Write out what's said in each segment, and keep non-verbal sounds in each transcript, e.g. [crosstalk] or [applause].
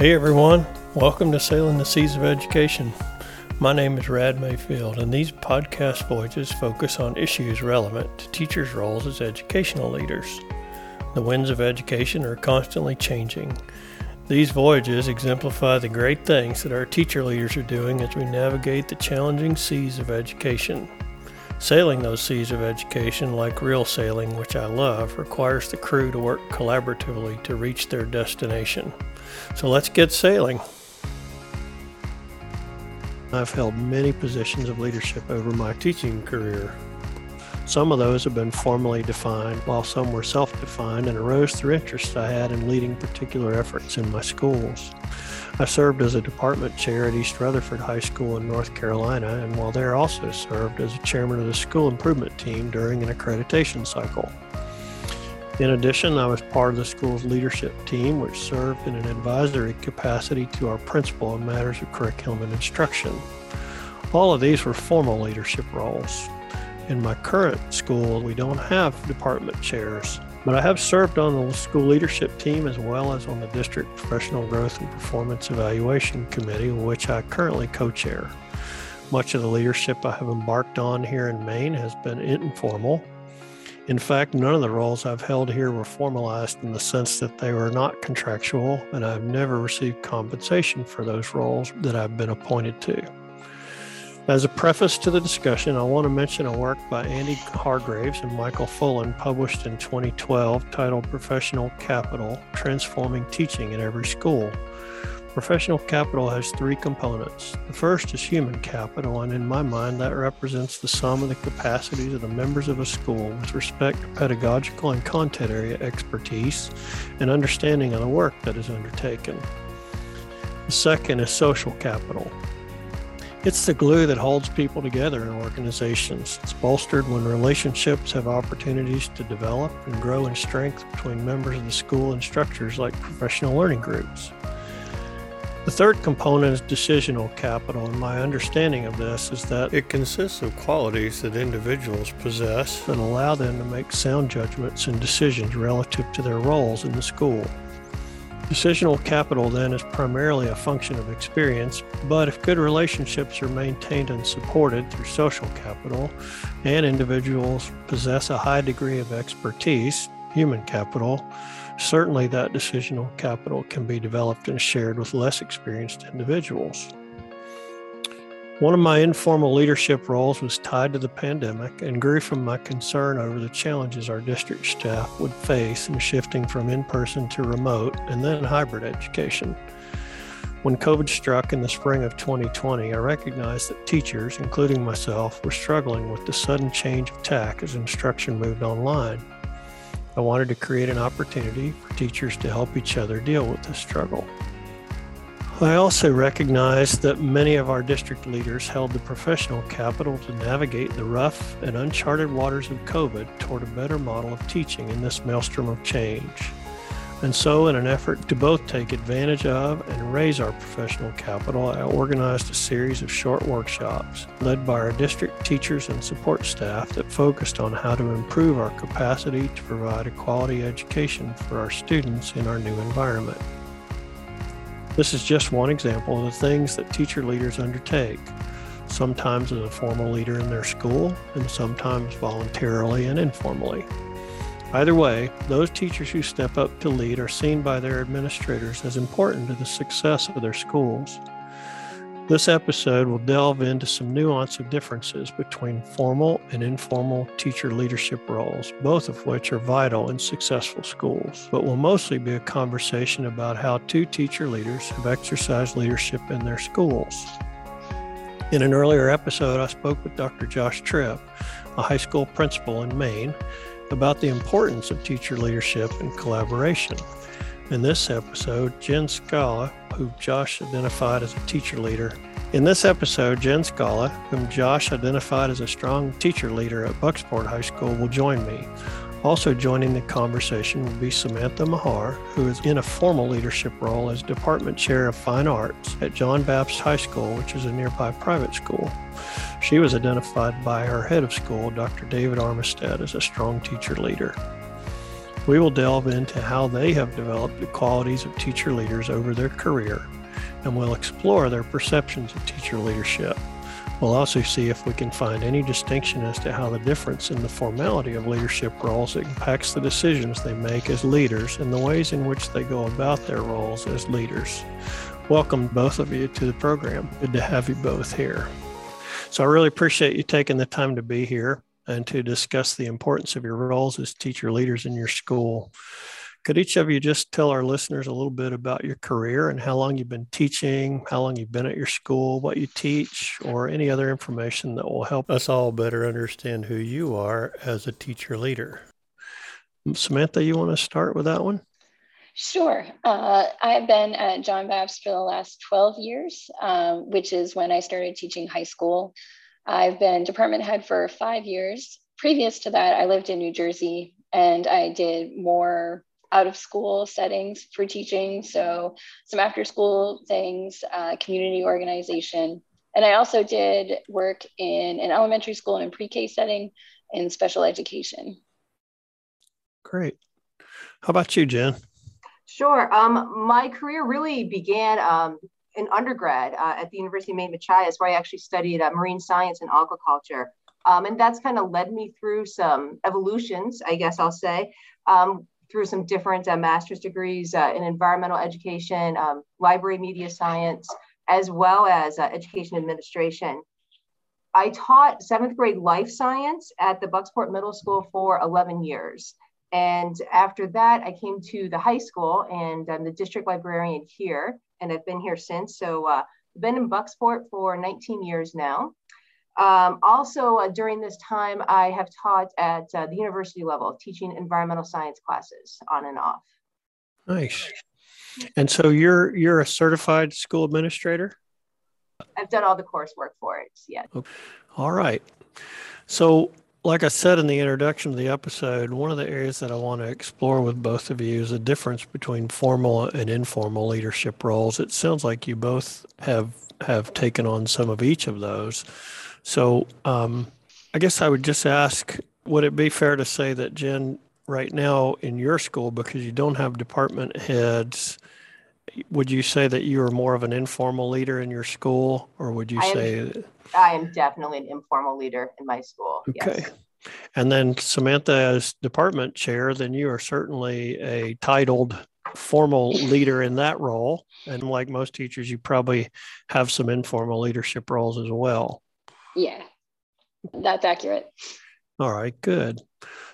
Hey everyone, welcome to Sailing the Seas of Education. My name is Rad Mayfield, and these podcast voyages focus on issues relevant to teachers' roles as educational leaders. The winds of education are constantly changing. These voyages exemplify the great things that our teacher leaders are doing as we navigate the challenging seas of education. Sailing those seas of education, like real sailing, which I love, requires the crew to work collaboratively to reach their destination. So let's get sailing. I've held many positions of leadership over my teaching career. Some of those have been formally defined, while some were self defined and arose through interest I had in leading particular efforts in my schools. I served as a department chair at East Rutherford High School in North Carolina, and while there also served as a chairman of the school improvement team during an accreditation cycle. In addition, I was part of the school's leadership team, which served in an advisory capacity to our principal in matters of curriculum and instruction. All of these were formal leadership roles. In my current school, we don't have department chairs, but I have served on the school leadership team as well as on the district professional growth and performance evaluation committee, which I currently co chair. Much of the leadership I have embarked on here in Maine has been informal in fact, none of the roles I've held here were formalized in the sense that they were not contractual, and I've never received compensation for those roles that I've been appointed to. As a preface to the discussion, I want to mention a work by Andy Hargreaves and Michael Fullan published in 2012 titled Professional Capital Transforming Teaching in Every School. Professional capital has three components. The first is human capital, and in my mind, that represents the sum of the capacities of the members of a school with respect to pedagogical and content area expertise and understanding of the work that is undertaken. The second is social capital. It's the glue that holds people together in organizations. It's bolstered when relationships have opportunities to develop and grow in strength between members of the school and structures like professional learning groups. The third component is decisional capital, and my understanding of this is that it consists of qualities that individuals possess that allow them to make sound judgments and decisions relative to their roles in the school. Decisional capital then is primarily a function of experience, but if good relationships are maintained and supported through social capital, and individuals possess a high degree of expertise, human capital, certainly that decisional capital can be developed and shared with less experienced individuals. One of my informal leadership roles was tied to the pandemic and grew from my concern over the challenges our district staff would face in shifting from in person to remote and then hybrid education. When COVID struck in the spring of 2020, I recognized that teachers, including myself, were struggling with the sudden change of tack as instruction moved online. I wanted to create an opportunity for teachers to help each other deal with this struggle. I also recognized that many of our district leaders held the professional capital to navigate the rough and uncharted waters of COVID toward a better model of teaching in this maelstrom of change. And so, in an effort to both take advantage of and raise our professional capital, I organized a series of short workshops led by our district teachers and support staff that focused on how to improve our capacity to provide a quality education for our students in our new environment. This is just one example of the things that teacher leaders undertake, sometimes as a formal leader in their school, and sometimes voluntarily and informally. Either way, those teachers who step up to lead are seen by their administrators as important to the success of their schools. This episode will delve into some nuance of differences between formal and informal teacher leadership roles, both of which are vital in successful schools, but will mostly be a conversation about how two teacher leaders have exercised leadership in their schools. In an earlier episode, I spoke with Dr. Josh Tripp, a high school principal in Maine, about the importance of teacher leadership and collaboration. In this episode, Jen Scala, who Josh identified as a teacher leader. In this episode, Jen Scala, whom Josh identified as a strong teacher leader at Bucksport High School, will join me. Also joining the conversation will be Samantha Mahar, who is in a formal leadership role as Department Chair of Fine Arts at John Bapst High School, which is a nearby private school. She was identified by her head of school, Dr. David Armistead, as a strong teacher leader. We will delve into how they have developed the qualities of teacher leaders over their career, and we'll explore their perceptions of teacher leadership. We'll also see if we can find any distinction as to how the difference in the formality of leadership roles impacts the decisions they make as leaders and the ways in which they go about their roles as leaders. Welcome, both of you, to the program. Good to have you both here. So, I really appreciate you taking the time to be here and to discuss the importance of your roles as teacher leaders in your school. Could each of you just tell our listeners a little bit about your career and how long you've been teaching, how long you've been at your school, what you teach, or any other information that will help us all better understand who you are as a teacher leader? Samantha, you want to start with that one? Sure. Uh, I've been at John Bapst for the last 12 years, um, which is when I started teaching high school. I've been department head for five years. Previous to that, I lived in New Jersey and I did more out of school settings for teaching. So some after school things, uh, community organization. And I also did work in an elementary school and pre-K setting in special education. Great. How about you, Jen? Sure. Um, my career really began um, in undergrad uh, at the University of Maine Machias, where I actually studied uh, marine science and aquaculture. Um, and that's kind of led me through some evolutions, I guess I'll say, um, through some different uh, master's degrees uh, in environmental education, um, library media science, as well as uh, education administration. I taught seventh grade life science at the Bucksport Middle School for 11 years. And after that, I came to the high school and I'm the district librarian here, and I've been here since. So uh, I've been in Bucksport for 19 years now. Um, also, uh, during this time, I have taught at uh, the university level, teaching environmental science classes on and off. Nice. And so you're you're a certified school administrator. I've done all the coursework for it. Yeah. Okay. All right. So, like I said in the introduction of the episode, one of the areas that I want to explore with both of you is the difference between formal and informal leadership roles. It sounds like you both have have taken on some of each of those. So um, I guess I would just ask would it be fair to say that, Jen, right now in your school, because you don't have department heads, would you say that you are more of an informal leader in your school, or would you I say? Am, I am definitely an informal leader in my school. Okay. Yes. And then Samantha, as department chair, then you are certainly a titled formal leader in that role. And like most teachers, you probably have some informal leadership roles as well. Yeah, that's accurate. All right, good.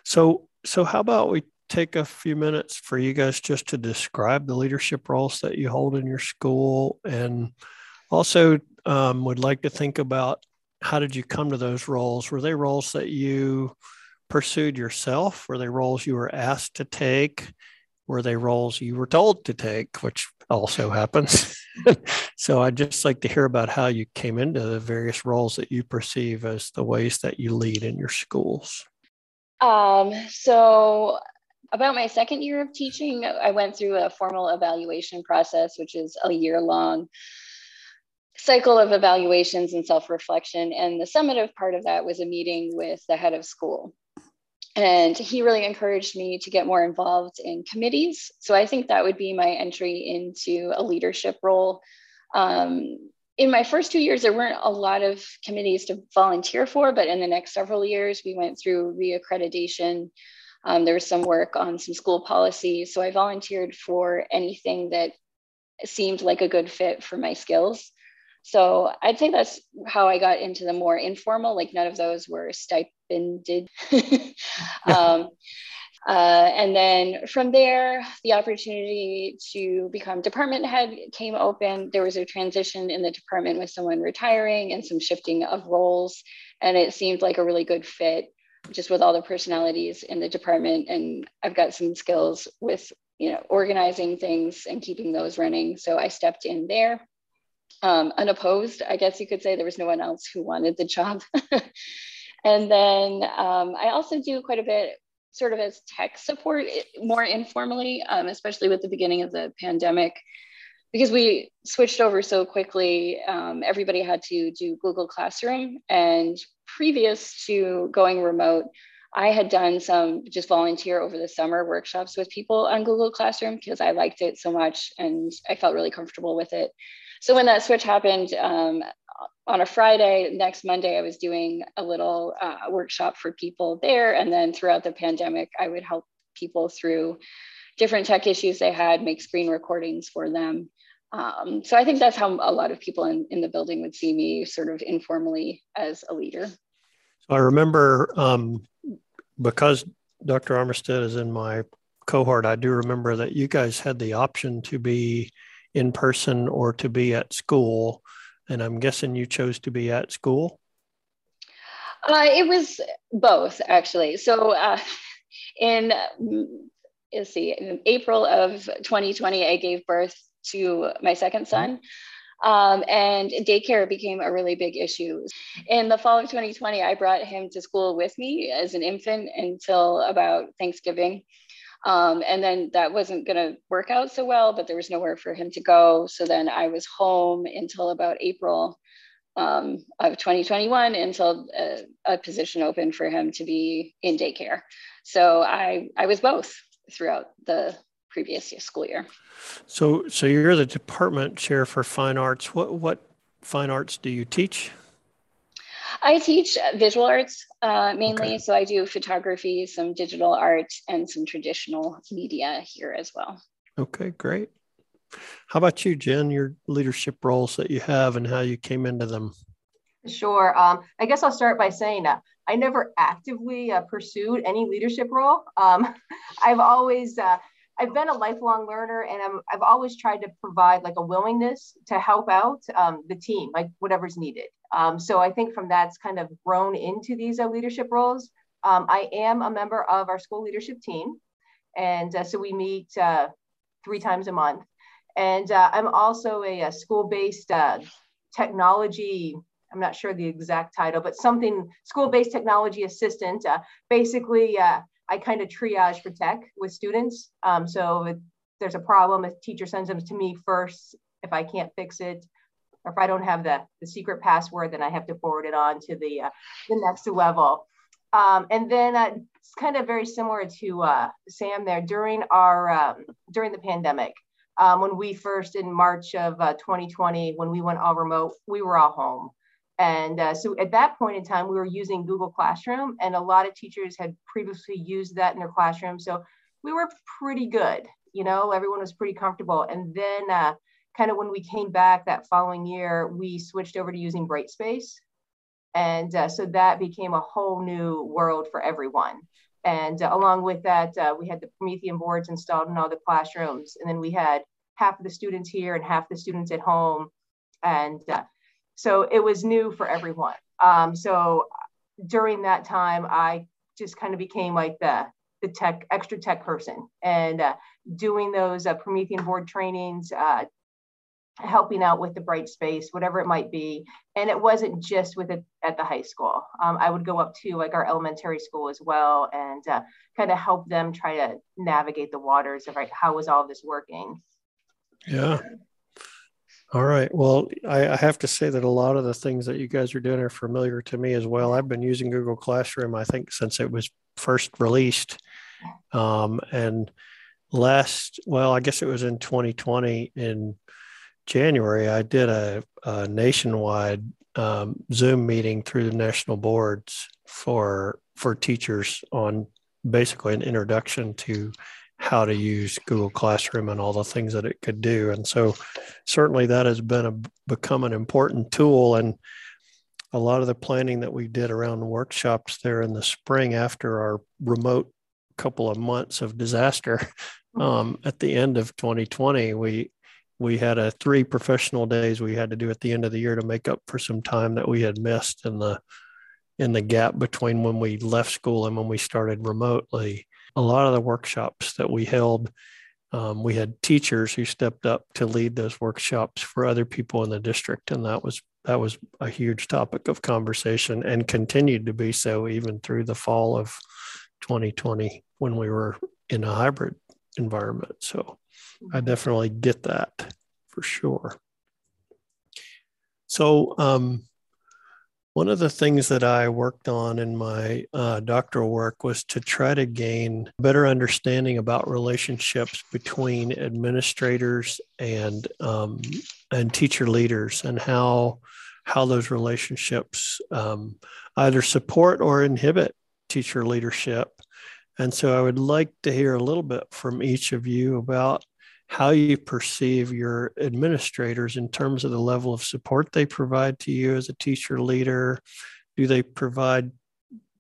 So, so how about we take a few minutes for you guys just to describe the leadership roles that you hold in your school, and also um, would like to think about how did you come to those roles? Were they roles that you pursued yourself? Were they roles you were asked to take? Were they roles you were told to take, which also happens? [laughs] so I'd just like to hear about how you came into the various roles that you perceive as the ways that you lead in your schools. Um, so about my second year of teaching, I went through a formal evaluation process, which is a year long cycle of evaluations and self reflection. And the summative part of that was a meeting with the head of school. And he really encouraged me to get more involved in committees. So I think that would be my entry into a leadership role. Um, in my first two years, there weren't a lot of committees to volunteer for, but in the next several years, we went through reaccreditation. Um, there was some work on some school policies. So I volunteered for anything that seemed like a good fit for my skills. So I'd say that's how I got into the more informal, like none of those were stipended. [laughs] um, uh, and then from there, the opportunity to become department head came open. There was a transition in the department with someone retiring and some shifting of roles. And it seemed like a really good fit just with all the personalities in the department. And I've got some skills with, you know, organizing things and keeping those running. So I stepped in there um, unopposed, I guess you could say. There was no one else who wanted the job. [laughs] and then um, I also do quite a bit sort of as tech support more informally, um, especially with the beginning of the pandemic. Because we switched over so quickly, um, everybody had to do Google Classroom. And previous to going remote, I had done some just volunteer over the summer workshops with people on Google Classroom because I liked it so much and I felt really comfortable with it. So when that switch happened um, on a Friday, next Monday, I was doing a little uh, workshop for people there. And then throughout the pandemic, I would help people through different tech issues they had, make screen recordings for them. Um, so I think that's how a lot of people in, in the building would see me sort of informally as a leader. I remember um, because Dr. Armistead is in my cohort, I do remember that you guys had the option to be in person or to be at school. And I'm guessing you chose to be at school? Uh, it was both, actually. So uh, in, let's see, in April of 2020, I gave birth to my second son. Um, and daycare became a really big issue. In the fall of 2020, I brought him to school with me as an infant until about Thanksgiving. Um, and then that wasn't going to work out so well, but there was nowhere for him to go. So then I was home until about April um, of 2021 until a, a, position opened for him to be in daycare. So I, I was both throughout the previous school year. So, so you're the department chair for fine arts. What what fine arts do you teach? I teach visual arts uh, mainly. Okay. So I do photography, some digital art, and some traditional media here as well. Okay, great. How about you, Jen? Your leadership roles that you have and how you came into them? Sure. Um, I guess I'll start by saying uh, I never actively uh, pursued any leadership role. Um, [laughs] I've always uh, I've been a lifelong learner and I'm, I've always tried to provide like a willingness to help out um, the team, like whatever's needed. Um, so I think from that's kind of grown into these uh, leadership roles. Um, I am a member of our school leadership team. And uh, so we meet uh, three times a month. And uh, I'm also a, a school-based uh, technology I'm not sure the exact title, but something school-based technology assistant. Uh, basically, I kind of triage for tech with students. Um, so if there's a problem, a teacher sends them to me first. If I can't fix it, or if I don't have the, the secret password, then I have to forward it on to the, uh, the next level. Um, and then uh, it's kind of very similar to uh, Sam there during our um, during the pandemic. Um, when we first in March of 2020, uh, when we went all remote, we were all home. And uh, so at that point in time, we were using Google Classroom, and a lot of teachers had previously used that in their classroom. So we were pretty good, you know, everyone was pretty comfortable. And then, uh, kind of when we came back that following year, we switched over to using Brightspace. And uh, so that became a whole new world for everyone. And uh, along with that, uh, we had the Promethean boards installed in all the classrooms. And then we had half of the students here and half the students at home. And uh, so it was new for everyone. Um, so during that time, I just kind of became like the the tech extra tech person and uh, doing those uh, Promethean board trainings, uh, helping out with the Brightspace, whatever it might be. And it wasn't just with it at the high school. Um, I would go up to like our elementary school as well and uh, kind of help them try to navigate the waters of like how was all this working. Yeah, all right. Well, I, I, have to say that a lot of the things that you guys are doing are familiar to me as well. I've been using Google Classroom, I think, since it was first released. Um, and last, well, I guess it was in 2020 in January, I did a, a nationwide um, Zoom meeting through the national boards for for teachers on basically an introduction to how to use Google Classroom and all the things that it could do. And so certainly that has been a become an important tool. And a lot of the planning that we did around workshops there in the spring after our remote couple of months of disaster um, at the end of 2020 we we had a three professional days we had to do at the end of the year to make up for some time that we had missed in the in the gap between when we left school and when we started remotely a lot of the workshops that we held, um, we had teachers who stepped up to lead those workshops for other people in the district, and that was that was a huge topic of conversation and continued to be so even through the fall of 2020 when we were in a hybrid environment. So I mm-hmm. definitely get that for sure. So um, One of the things that I worked on in my uh, doctoral work was to try to gain better understanding about relationships between administrators and um, and teacher leaders, and how how those relationships um, either support or inhibit teacher leadership. And so, I would like to hear a little bit from each of you about how you perceive your administrators in terms of the level of support they provide to you as a teacher leader. Do they provide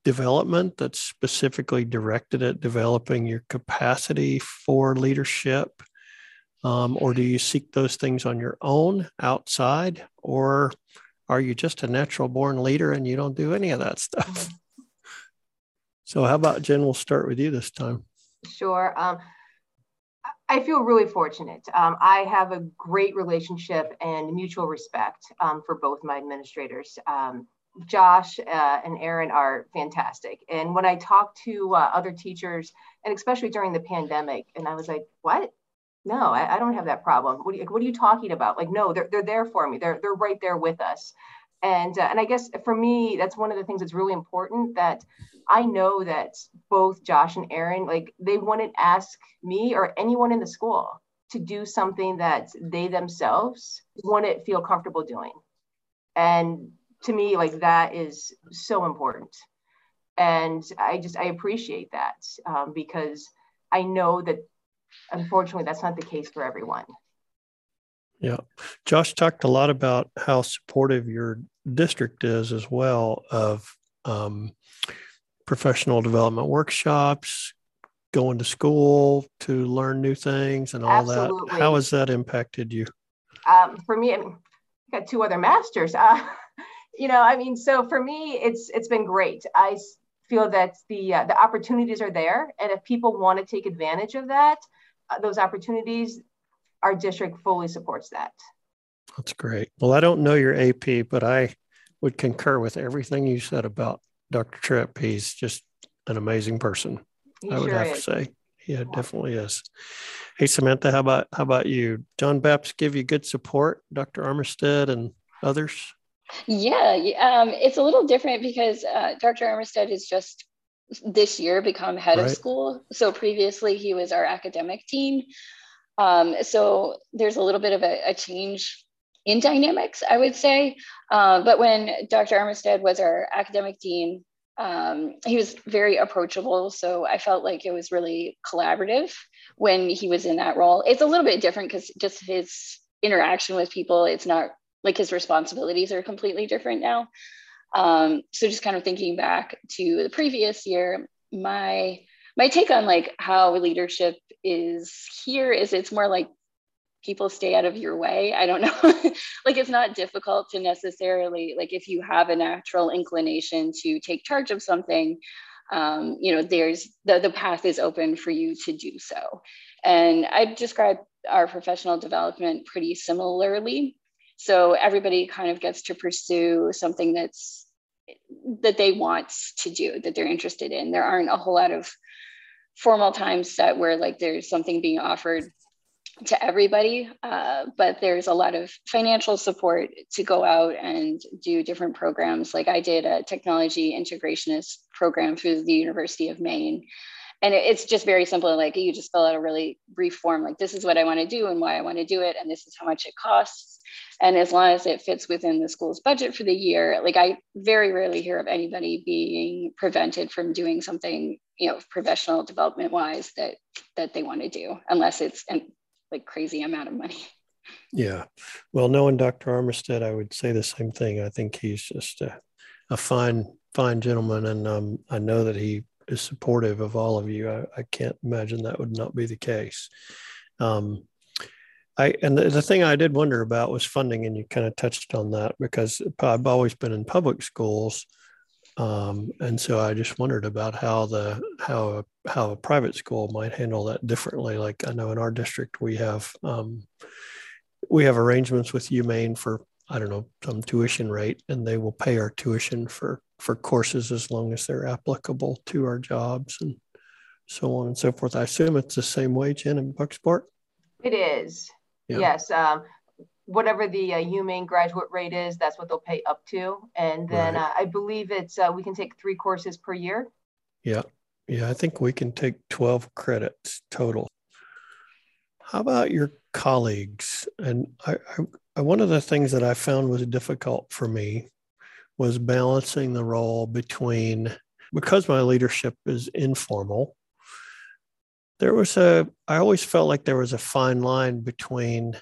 development that's specifically directed at developing your capacity for leadership? Um, or do you seek those things on your own outside? Or are you just a natural born leader and you don't do any of that stuff? So, how about Jen? We'll start with you this time. Sure. Um, I feel really fortunate. Um, I have a great relationship and mutual respect um, for both my administrators. Um, Josh uh, and Aaron are fantastic. And when I talk to uh, other teachers, and especially during the pandemic, and I was like, what? No, I, I don't have that problem. What are, you, what are you talking about? Like, no, they're, they're there for me. They're, they're right there with us. And, uh, and I guess for me, that's one of the things that's really important that I know that both Josh and Aaron, like they wouldn't ask me or anyone in the school to do something that they themselves wouldn't feel comfortable doing. And to me, like that is so important. And I just, I appreciate that um, because I know that unfortunately that's not the case for everyone. Yeah. Josh talked a lot about how supportive your district is as well of um, professional development workshops, going to school to learn new things and all Absolutely. that. How has that impacted you? Um, for me, I mean, I got two other masters. Uh, [laughs] you know, I mean, so for me, it's it's been great. I feel that the uh, the opportunities are there, and if people want to take advantage of that, uh, those opportunities, our district fully supports that. That's great. Well, I don't know your AP, but I would concur with everything you said about Dr. Tripp. He's just an amazing person. He I would sure have is. to say. Yeah, definitely is. Hey Samantha, how about how about you? John Bapst give you good support, Dr. Armistead and others? Yeah, um, it's a little different because uh, Dr. Armistead has just this year become head right. of school. So previously he was our academic dean. Um, so there's a little bit of a, a change in dynamics, I would say. Uh, but when Dr. Armistead was our academic dean, um, he was very approachable. So I felt like it was really collaborative when he was in that role. It's a little bit different because just his interaction with people, it's not like his responsibilities are completely different now. Um, so just kind of thinking back to the previous year, my my take on like how leadership is here is it's more like people stay out of your way. I don't know. [laughs] Like it's not difficult to necessarily like if you have a natural inclination to take charge of something um, you know there's the, the path is open for you to do so. And i describe our professional development pretty similarly. So everybody kind of gets to pursue something that's that they want to do that they're interested in there aren't a whole lot of formal times set where like there's something being offered to everybody, uh, but there's a lot of financial support to go out and do different programs. Like I did a technology integrationist program through the University of Maine. And it's just very simple. Like you just fill out a really brief form, like this is what I want to do and why I want to do it, and this is how much it costs. And as long as it fits within the school's budget for the year, like I very rarely hear of anybody being prevented from doing something, you know, professional development wise that that they want to do, unless it's an like crazy amount of money. Yeah. Well, knowing Dr. Armistead, I would say the same thing. I think he's just a, a fine, fine gentleman. And um, I know that he is supportive of all of you. I, I can't imagine that would not be the case. Um, I, and the, the thing I did wonder about was funding, and you kind of touched on that because I've always been in public schools, um, and so I just wondered about how the how a, how a private school might handle that differently. Like I know in our district we have um, we have arrangements with UMaine for I don't know some tuition rate, and they will pay our tuition for for courses as long as they're applicable to our jobs and so on and so forth. I assume it's the same way, Jen, in Bucksport. It is. Yeah. Yes. Um, whatever the uh, UMaine graduate rate is, that's what they'll pay up to. And then right. uh, I believe it's uh, we can take three courses per year. Yeah. Yeah. I think we can take 12 credits total. How about your colleagues? And I, I, one of the things that I found was difficult for me was balancing the role between, because my leadership is informal, there was a, I always felt like there was a fine line between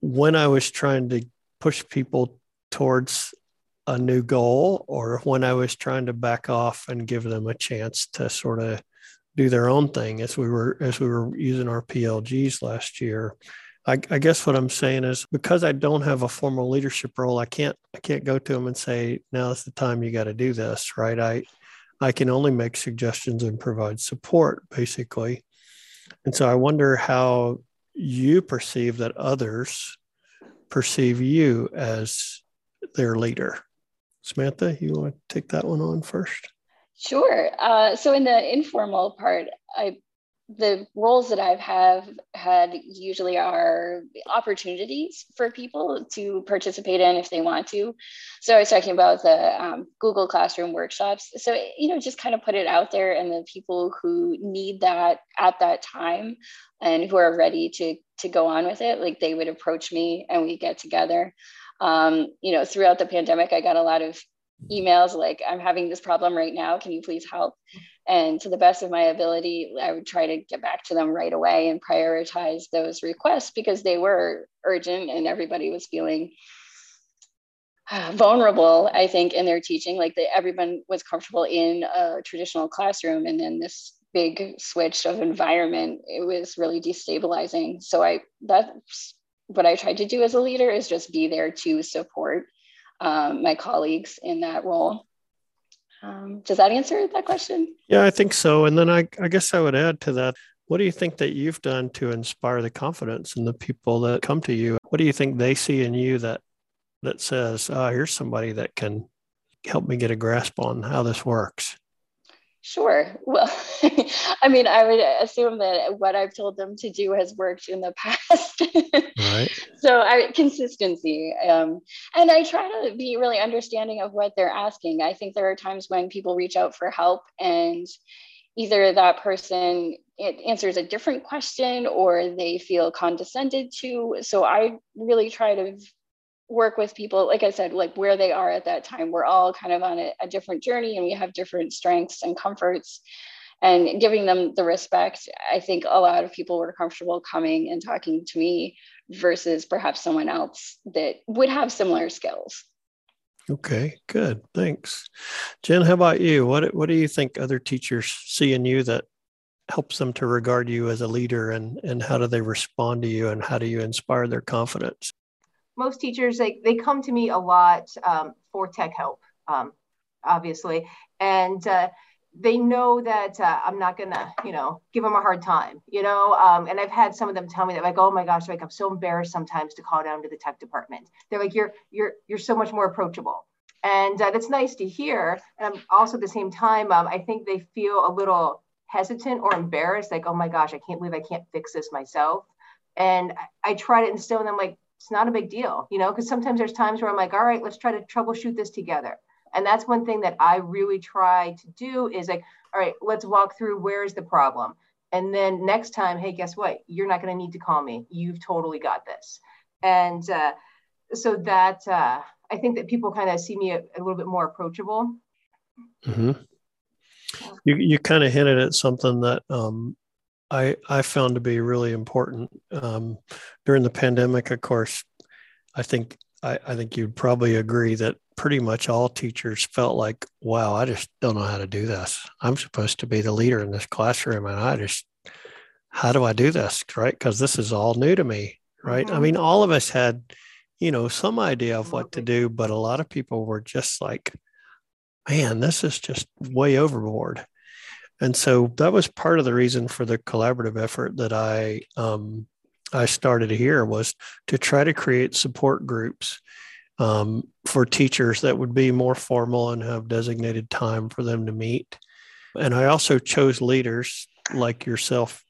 when I was trying to push people towards a new goal or when I was trying to back off and give them a chance to sort of do their own thing as we were as we were using our PLGs last year. I, I, guess what I'm saying is because I don't have a formal leadership role, I can't I can't go to them and say now's the time you got to do this, right? I I can only make suggestions and provide support basically. And so I wonder how you perceive that others perceive you as their leader. Samantha, you want to take that one on first? Sure. Uh, so in the informal part, I the roles that I've have had usually are opportunities for people to participate in if they want to. So I was talking about the um, Google Classroom workshops. So you know, just kind of put it out there, and the people who need that at that time and who are ready to to go on with it, like they would approach me and we get together. Um, you know, throughout the pandemic, I got a lot of emails like, "I'm having this problem right now. Can you please help?" And to the best of my ability, I would try to get back to them right away and prioritize those requests because they were urgent and everybody was feeling vulnerable, I think, in their teaching. Like they, everyone was comfortable in a traditional classroom. And then this big switch of environment, it was really destabilizing. So I, that's what I tried to do as a leader is just be there to support um, my colleagues in that role. Um, does that answer that question? Yeah, I think so. And then I, I guess I would add to that what do you think that you've done to inspire the confidence in the people that come to you? What do you think they see in you that that says, oh, here's somebody that can help me get a grasp on how this works? Sure. Well, [laughs] I mean, I would assume that what I've told them to do has worked in the past. right. [laughs] So, I consistency, um, and I try to be really understanding of what they're asking. I think there are times when people reach out for help, and either that person it answers a different question or they feel condescended to. So, I really try to work with people like i said like where they are at that time we're all kind of on a, a, different journey and we have different strengths and comforts and giving them the respect. I think a lot of people were comfortable coming and talking to me versus perhaps someone else that would have similar skills. Okay good thanks. Jen how about you? What, what do you think other teachers see in you that helps them to regard you as a leader and, and how do they respond to you and how do you inspire their confidence most teachers they, they come to me a lot um, for tech help um, obviously. And uh, they know that uh, i'm not gonna you know give them a hard time you know? Um, and i've had some of them tell me that like oh my gosh like i'm so embarrassed sometimes to call down to the tech department. They're like you're you're you're so much more approachable. And uh, that's nice to hear. And also at the same time um, i think they feel a little hesitant or embarrassed like oh my gosh i can't believe i can't fix this myself. And I, I try to instill in them like it's not a big deal, you know, because sometimes there's times where I'm like, all right, let's try to troubleshoot this together. And that's one thing that I really try to do is like, all right, let's walk through where's the problem. And then next time, hey, guess what? You're not going to need to call me. You've totally got this. And uh, so that uh, I think that people kind of see me a, a, little bit more approachable. Mm-hmm. You, you kind of hinted at something that um, I, I found to be really important um, during the pandemic. Of course, I think I, I think you'd probably agree that pretty much all teachers felt like, wow, I just don't know how to do this. I'm supposed to be the leader in this classroom, and I just, how do I do this? Right? Because this is all new to me. Right? Mm-hmm. I mean, all of us had, you know, some idea of what to do, but a lot of people were just like, man, this is just way overboard. And so that was part of the reason for the collaborative effort that I um, I started here was to try to create support groups um, for teachers that would be more formal and have designated time for them to meet. And I also chose leaders like yourself,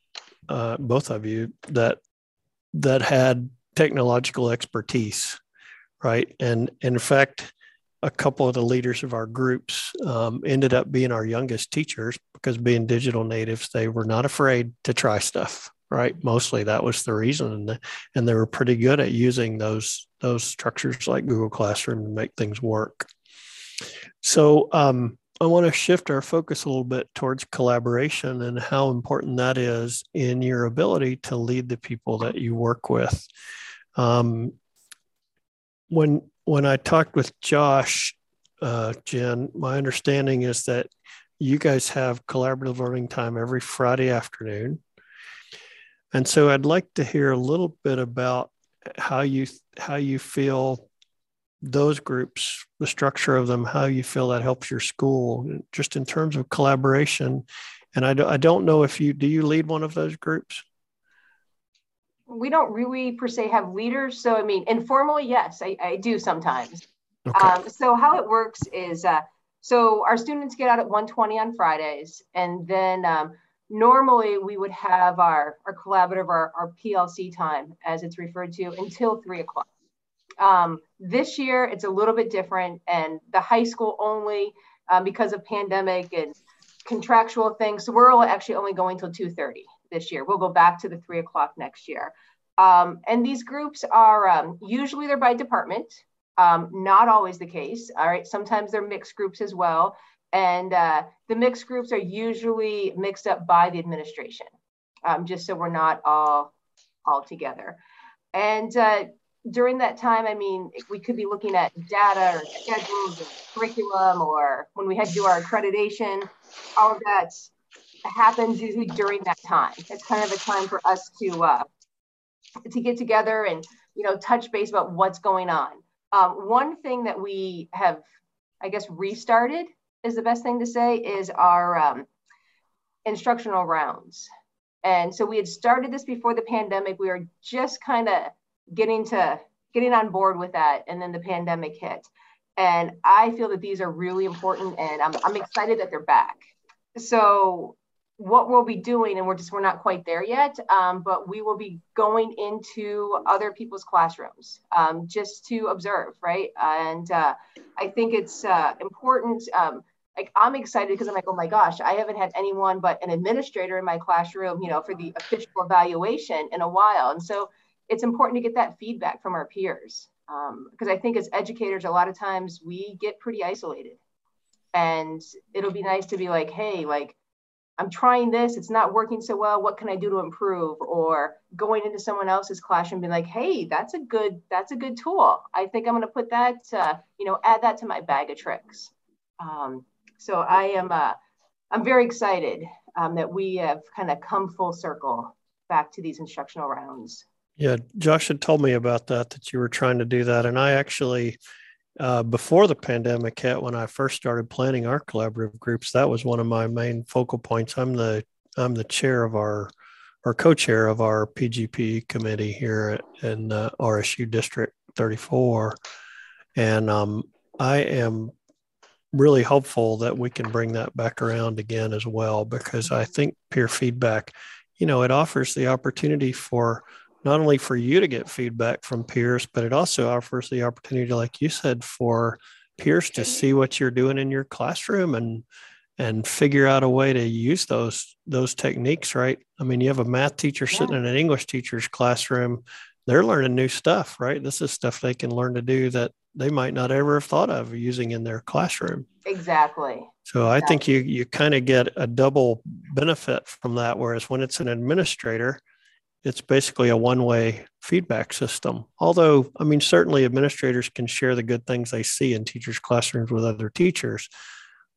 uh, both of you, that that had technological expertise, right? And, and in fact, a couple of the leaders of our groups um, ended up being our youngest teachers because being digital natives, they were not afraid to try stuff, right? Mostly that was the reason, and, they were pretty good at using those those structures like Google Classroom to make things work. So um, I want to shift our focus a little bit towards collaboration and how important that is in your ability to lead the people that you work with. Um, when when I talked with Josh, uh, Jen, my understanding is that you guys have collaborative learning time every Friday afternoon. And so I'd like to hear a little bit about how you how you feel those groups, the structure of them, how you feel that helps your school, just in terms of collaboration. And I, do, I don't know if you do you lead one of those groups. We don't really per se have leaders. So I mean, informally, yes, I, I do sometimes. Okay. Um, so how it works is, uh, so our students get out at 1:20 on Fridays, and then um, normally we would have our, our collaborative, our, our PLC time, as it's referred to, until three o'clock. Um, this year, it's a little bit different, and the high school only um, because of pandemic and contractual things. So we're actually only going till 2:30 this year. We'll go back to the three o'clock next year. Um, and these groups are um, usually they're by department. Um, not always the case. All right, sometimes they're mixed groups as well. And uh, the mixed groups are usually mixed up by the administration, um, just so we're not all all together. And uh, during that time, I mean, we could be looking at data or schedules or curriculum, or when we had to do our accreditation, all of that happens usually during that time. It's kind of a time for us to uh, to get together and you know touch base about what's going on. Um, one thing that we have, I guess, restarted is the best thing to say is our um, instructional rounds. And so we had started this before the pandemic. We were just kind of getting to getting on board with that, and then the pandemic hit. And I feel that these are really important, and I'm, I'm excited that they're back. So what we'll be doing, and we're just we're not quite there yet, um, but we will be going into other people's classrooms um, just to observe, right? And uh, I think it's uh, important. Um, like I'm excited because I'm like, oh my gosh, I haven't had anyone but an administrator in my classroom, you know, for the official evaluation in a while, and so it's important to get that feedback from our peers because um, I think as educators, a lot of times we get pretty isolated, and it'll be nice to be like, hey, like I'm trying this, it's not working so well. What can I do to improve? Or going into someone else's classroom, being like, hey, that's a good, that's a good tool. I think I'm going to put that, uh, you know, add that to my bag of tricks. Um, so I am, uh, I'm very excited um, that we have kind of come full circle back to these instructional rounds. Yeah, Josh had told me about that, that you were trying to do that. And I actually, uh, before the pandemic hit, when I first started planning our collaborative groups, that was one of my main focal points. I'm the I'm the chair of our or co-chair of our PGP committee here in RSU District 34, and um, I am really hopeful that we can bring that back around again as well because I think peer feedback, you know, it offers the opportunity for not only for you to get feedback from peers, but it also offers the opportunity, like you said, for peers to see what you're doing in your classroom and and figure out a way to use those those techniques right? I mean you have a math teacher sitting yeah. in an english teacher's classroom. They're learning new stuff right? This is stuff they can learn to do that they might not ever have thought of using in their classroom. Exactly. So exactly. i think you you kind of get a double benefit from that whereas when it's an administrator it's basically a one-way feedback system. Although, I mean, certainly administrators can share the good things they see in teachers' classrooms with other teachers.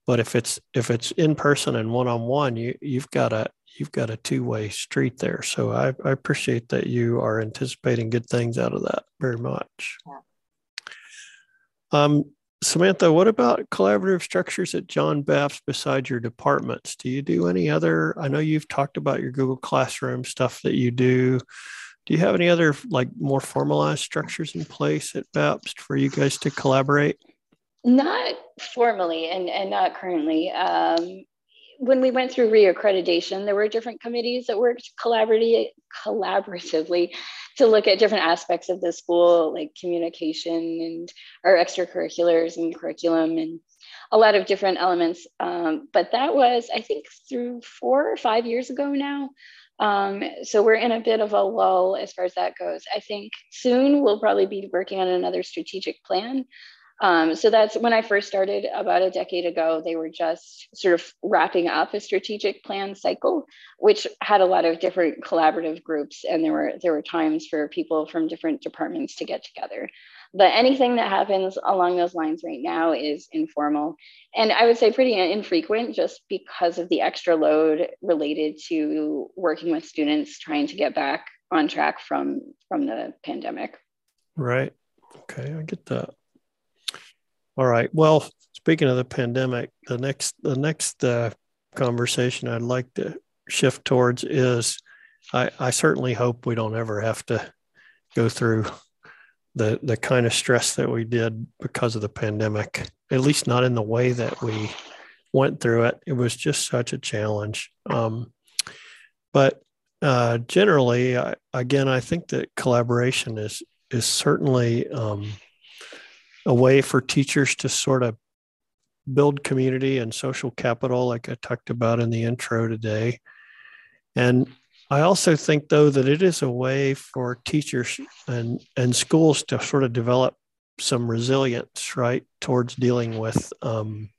But if it's if it's in person and one-on-one, you you've got a you've got a two-way street there. So I, I appreciate that you are anticipating good things out of that very much. Yeah. Um, Samantha, what about collaborative structures at John Bapst besides your departments? Do you do any other? I know you've talked about your Google Classroom stuff that you do. Do you have any other like more formalized structures in place at Bapst for you guys to collaborate? Not formally and, and not currently. Um, when we went through reaccreditation, there were different committees that worked collaboratively, collaboratively to look at different aspects of the school, like communication and our extracurriculars and curriculum and a lot of different elements. Um, but that was, I think, through four or five years ago now. Um, so we're in a bit of a lull as far as that goes. I think soon we'll probably be working on another strategic plan. Um, so that's when I first started about a decade ago. They were just sort of wrapping up a strategic plan cycle, which had a lot of different collaborative groups, and there were there were times for people from different departments to get together. But anything that happens along those lines right now is informal, and I would say pretty infrequent, just because of the extra load related to working with students trying to get back on track from from the pandemic. Right. Okay, I get that. All right. Well, speaking of the pandemic, the next the next uh, conversation I'd like to shift towards is I, I certainly hope we don't ever have to go through the the kind of stress that we did because of the pandemic. At least not in the way that we went through it. It was just such a challenge. Um, but uh, generally, I, again, I think that collaboration is is certainly um, a way for teachers to sort of build community and social capital, like I talked about in the intro today. And I also think, though, that it is a way for teachers and, and schools to sort of develop some resilience, right, towards dealing with um,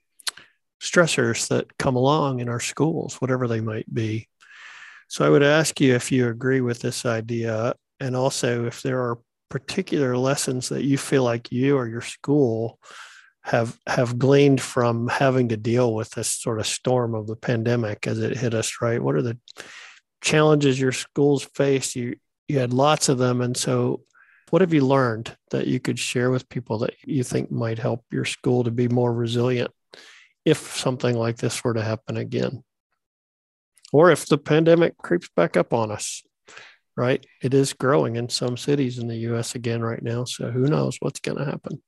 stressors that come along in our schools, whatever they might be. So I would ask you if you agree with this idea, and also if there are particular lessons that you feel like you or your school have have gleaned from having to deal with this sort of storm of the pandemic as it hit us right? What are the challenges your schools faced? You you had lots of them. And so what have you learned that you could share with people that you think might help your school to be more resilient if something like this were to happen again? Or if the pandemic creeps back up on us right? It is growing in some cities in the US again right now. So who knows what's going to happen?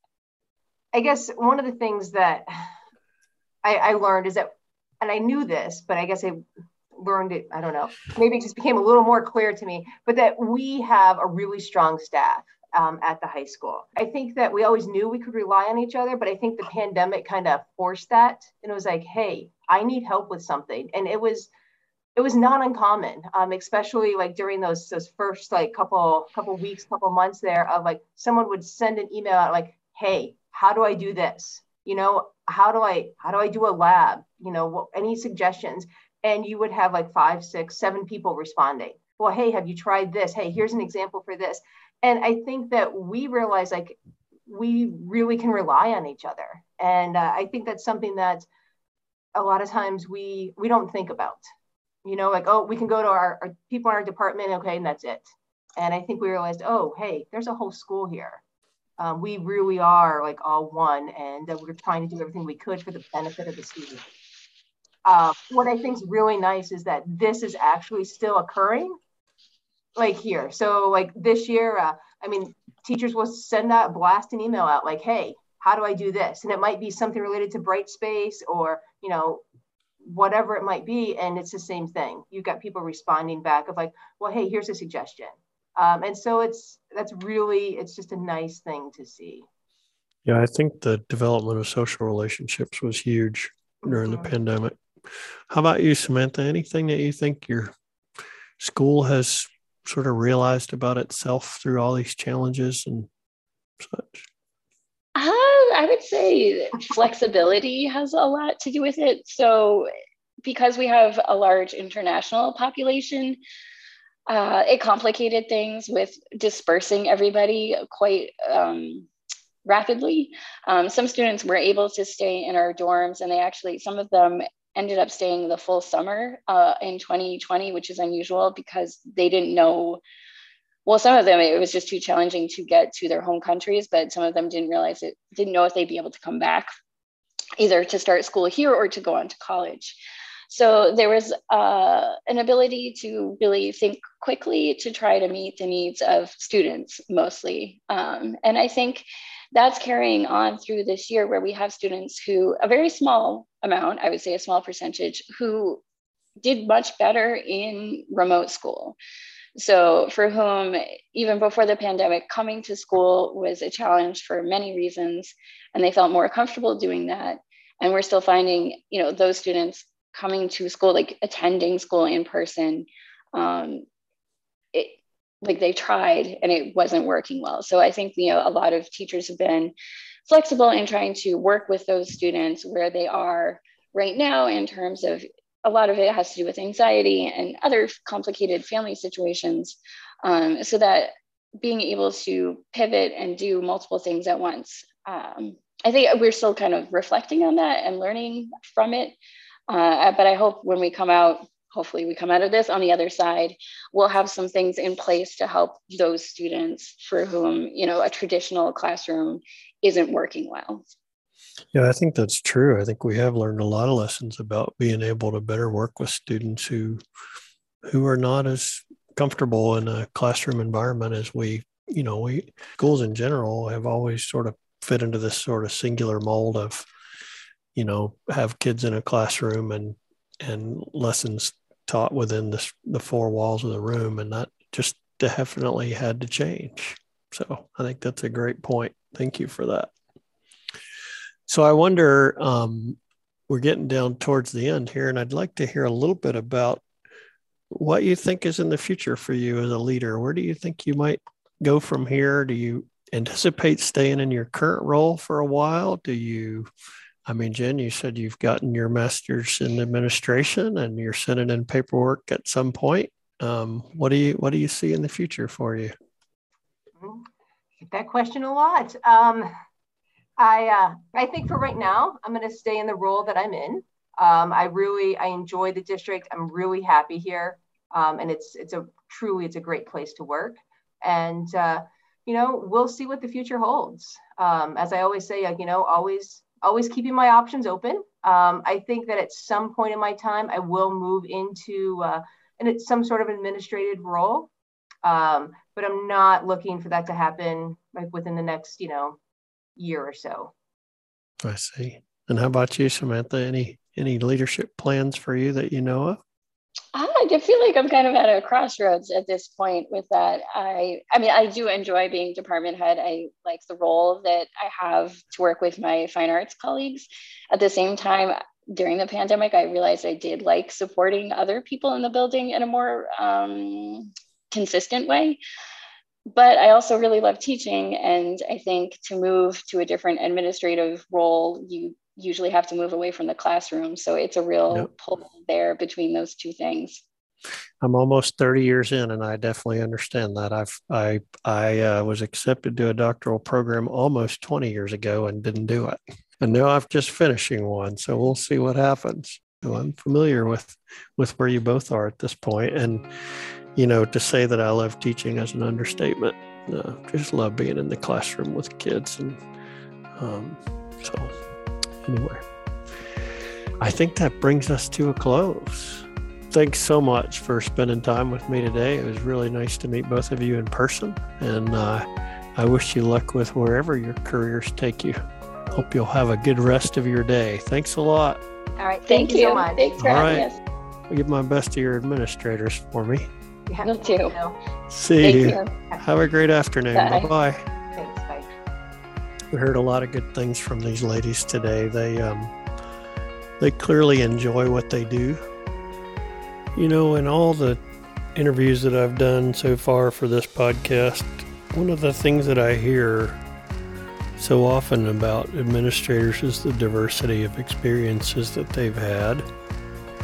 I guess one of the things that I, I, learned is that, and I knew this, but I guess I learned it, I don't know, maybe it just became a little more clear to me, but that we have a really strong staff. Um, at the high school. I think that we always knew we could rely on each other, but I think the pandemic kind of forced that. And it was like, hey, I need help with something. And it was it was not uncommon, um, especially like during those those first like couple couple weeks, couple months there of like someone would send an email out like, "Hey, how do I do this? You know, how do I how do I do a lab? You know, what, any suggestions?" And you would have like five, six, seven people responding. Well, hey, have you tried this? Hey, here's an example for this. And I think that we realize like we really can rely on each other, and uh, I think that's something that a lot of times we we don't think about you know, like, oh, we can go to our, our people in our department, okay, and that's it. And I think we realized, oh, hey, there's a whole school here. Um, we really are like all one, and uh, we're trying to do everything we could for the benefit of the students. Uh, what I think is really nice is that this is actually still occurring, like here. So, like this year, uh, I mean, teachers will send that blast an email out, like, "Hey, how do I do this?" And it might be something related to Brightspace or you know whatever it might be and it's the same thing. You've got people responding back of like well hey here's a suggestion. Um, and so it's that's really it's just a nice thing to see. Yeah i think the development of social relationships was huge during mm-hmm. the pandemic. How about you samantha? Anything that you think your school has sort of realized about itself through all these challenges and such I would say flexibility has a lot to do with it. So, because we have a large international population, uh, it complicated things with dispersing everybody quite um, rapidly. Um, some students were able to stay in our dorms, and they actually, some of them ended up staying the full summer uh, in 2020, which is unusual because they didn't know well some of them it was just too challenging to get to their home countries but some of them didn't realize it didn't know if they'd be able to come back either to start school here or to go on to college so there was uh, an ability to really think quickly to try to meet the needs of students mostly um, and i think that's carrying on through this year where we have students who, a very small amount, I would say a small percentage, who did much better in remote school. So, for whom, even before the pandemic, coming to school was a challenge for many reasons, and they felt more comfortable doing that. And we're still finding, you know, those students coming to school, like attending school in person, um, it, like they tried and it wasn't working well. So I think you know a lot of teachers have been flexible in trying to work with those students where they are right now in terms of a lot of it has to do with anxiety and other complicated family situations um, so that being able to pivot and do multiple things at once um, i think we're still kind of reflecting on that and learning from it. Uh, but i hope when we come out hopefully we come out of this on the other side we'll have some things in place to help those students for whom you know a traditional classroom isn't working well yeah i think that's true i think we have learned a lot of lessons about being able to better work with students who who are not as comfortable in a classroom environment as we you know we schools in general have always sort of fit into this sort of singular mold of you know have kids in a classroom and and lessons taught within the, the four walls of the room, and that just definitely had to change. So I think that's a great point. Thank you for that. So I wonder, um, we're getting down towards the end here, and I'd like to hear a little bit about what you think is in the future for you as a leader. Where do you think you might go from here? Do you anticipate staying in your current role for a while? Do you I mean, Jen, you said you've gotten your master's in administration and you're sending in paperwork at some point. Um, what do you what do you see in the future for you? Get that question a lot. Um, I uh, I think for right now, I'm going to stay in the role that I'm in. Um, I really I enjoy the district. I'm really happy here, um, and it's it's a truly it's a great place to work. And uh, you know, we'll see what the future holds. Um, as I always say, you know, always always keeping my options open. Um, I think that at some point in my time, I will move into uh, and it's some sort of administrative role. Um, but I'm not looking for that to happen like within the next, you know, year or so. I see. And how about you, Samantha? Any any leadership plans for you that you know of? I feel like I'm kind of at a crossroads at this point with that. I I mean, I do enjoy being department head. I like the role that I have to work with my fine arts colleagues. At the same time, during the pandemic, I realized I did like supporting other people in the building in a more um, consistent way. But I also really love teaching, and I think to move to a different administrative role, you usually have to move away from the classroom. So it's a real yep. pull there between those two things. I'm almost 30 years in, and I definitely understand that. I've I I uh, was accepted to a doctoral program almost 20 years ago and didn't do it, and now I'm just finishing one. So we'll see what happens. So I'm familiar with with where you both are at this point, and you know to say that I love teaching is an understatement. Uh, just love being in the classroom with kids, and um, so anyway, I think that brings us to a close. Thanks so much for spending time with me today. It was really nice to meet both of you in person, and uh, I wish you luck with wherever your careers take you. Hope you'll have a good rest of your day. Thanks a lot. All right. Thank, thank you so much. Thanks for All having right. us. I'll give my best to your administrators for me. Yeah, me too. See thank you. you. Have a great afternoon. Bye bye. Thanks. bye. We heard a lot of good things from these ladies today. They um, they clearly enjoy what they do. You know, in all the interviews that I've done so far for this podcast, one of the things that I hear so often about administrators is the diversity of experiences that they've had.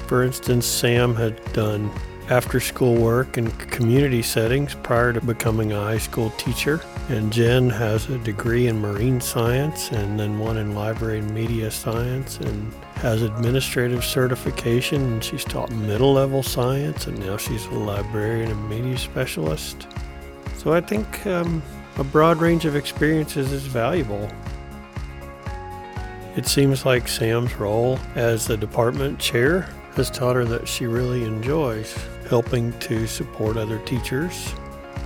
For instance, Sam had done after school work in community settings prior to becoming a high school teacher. And Jen has a degree in marine science and then one in library and media science and has administrative certification and she's taught middle level science and now she's a librarian and media specialist. So I think um, a broad range of experiences is valuable. It seems like Sam's role as the department chair has taught her that she really enjoys helping to support other teachers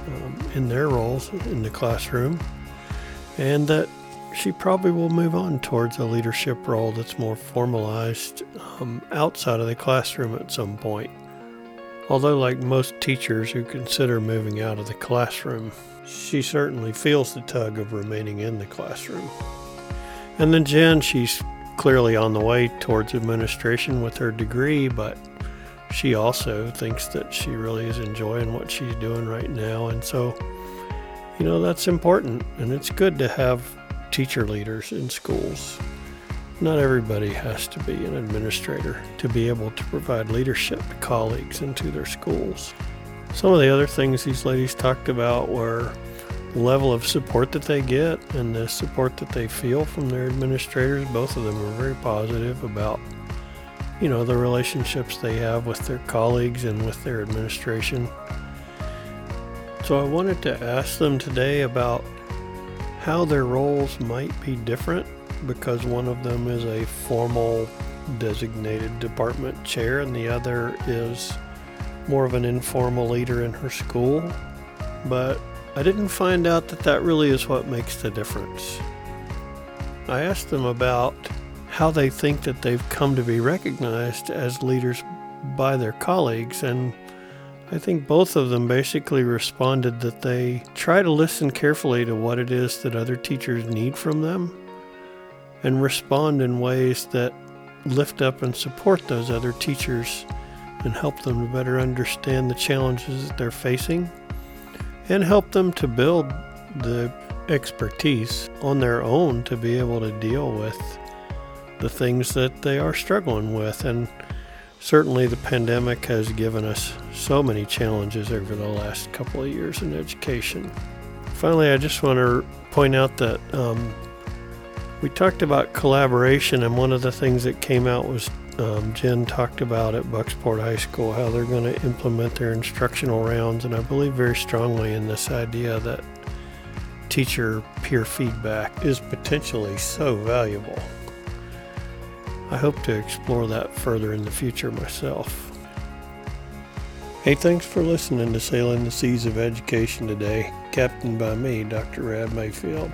um, in their roles in the classroom, and that she probably will move on towards a leadership role that's more formalized um, outside of the classroom at some point. Although, like most teachers who consider moving out of the classroom, she certainly feels the tug of remaining in the classroom. And then Jen, she's clearly on the way towards administration with her degree, but she also thinks that she really is enjoying what she's doing right now. And so, you know, that's important. And it's good to have teacher leaders in schools. Not everybody has to be an administrator to be able to provide leadership to colleagues and to their schools. Some of the other things these ladies talked about were the level of support that they get and the support that they feel from their administrators. Both of them are very positive about, you know, the relationships they have with their colleagues and with their administration. So I wanted to ask them today about how their roles might be different because one of them is a formal designated department chair and the other is more of an informal leader in her school. But I didn't find out that that really is what makes the difference. I asked them about how they think that they've come to be recognized as leaders by their colleagues and I think both of them basically responded that they try to listen carefully to what it is that other teachers need from them and respond in ways that lift up and support those other teachers and help them to better understand the challenges that they're facing and help them to build the expertise on their own to be able to deal with the things that they are struggling with and Certainly, the pandemic has given us so many challenges over the last couple of years in education. Finally, I just want to point out that um, we talked about collaboration, and one of the things that came out was um, Jen talked about at Bucksport High School how they're going to implement their instructional rounds, and I believe very strongly in this idea that teacher peer feedback is potentially so valuable. I hope to explore that further in the future myself. Hey, thanks for listening to Sailing the Seas of Education today, captained by me, Dr. Rad Mayfield.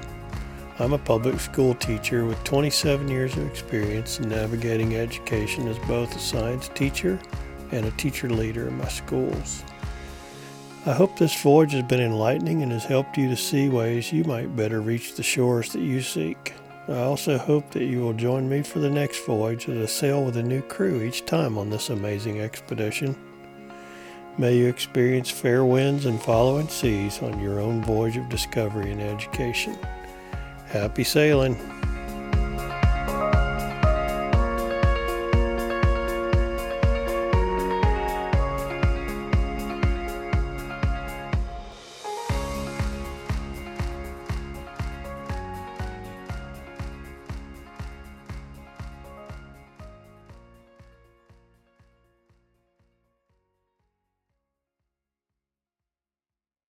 I'm a public school teacher with 27 years of experience in navigating education as both a science teacher and a teacher leader in my schools. I hope this voyage has been enlightening and has helped you to see ways you might better reach the shores that you seek. I also hope that you will join me for the next voyage as I sail with a new crew each time on this amazing expedition. May you experience fair winds and following seas on your own voyage of discovery and education. Happy sailing!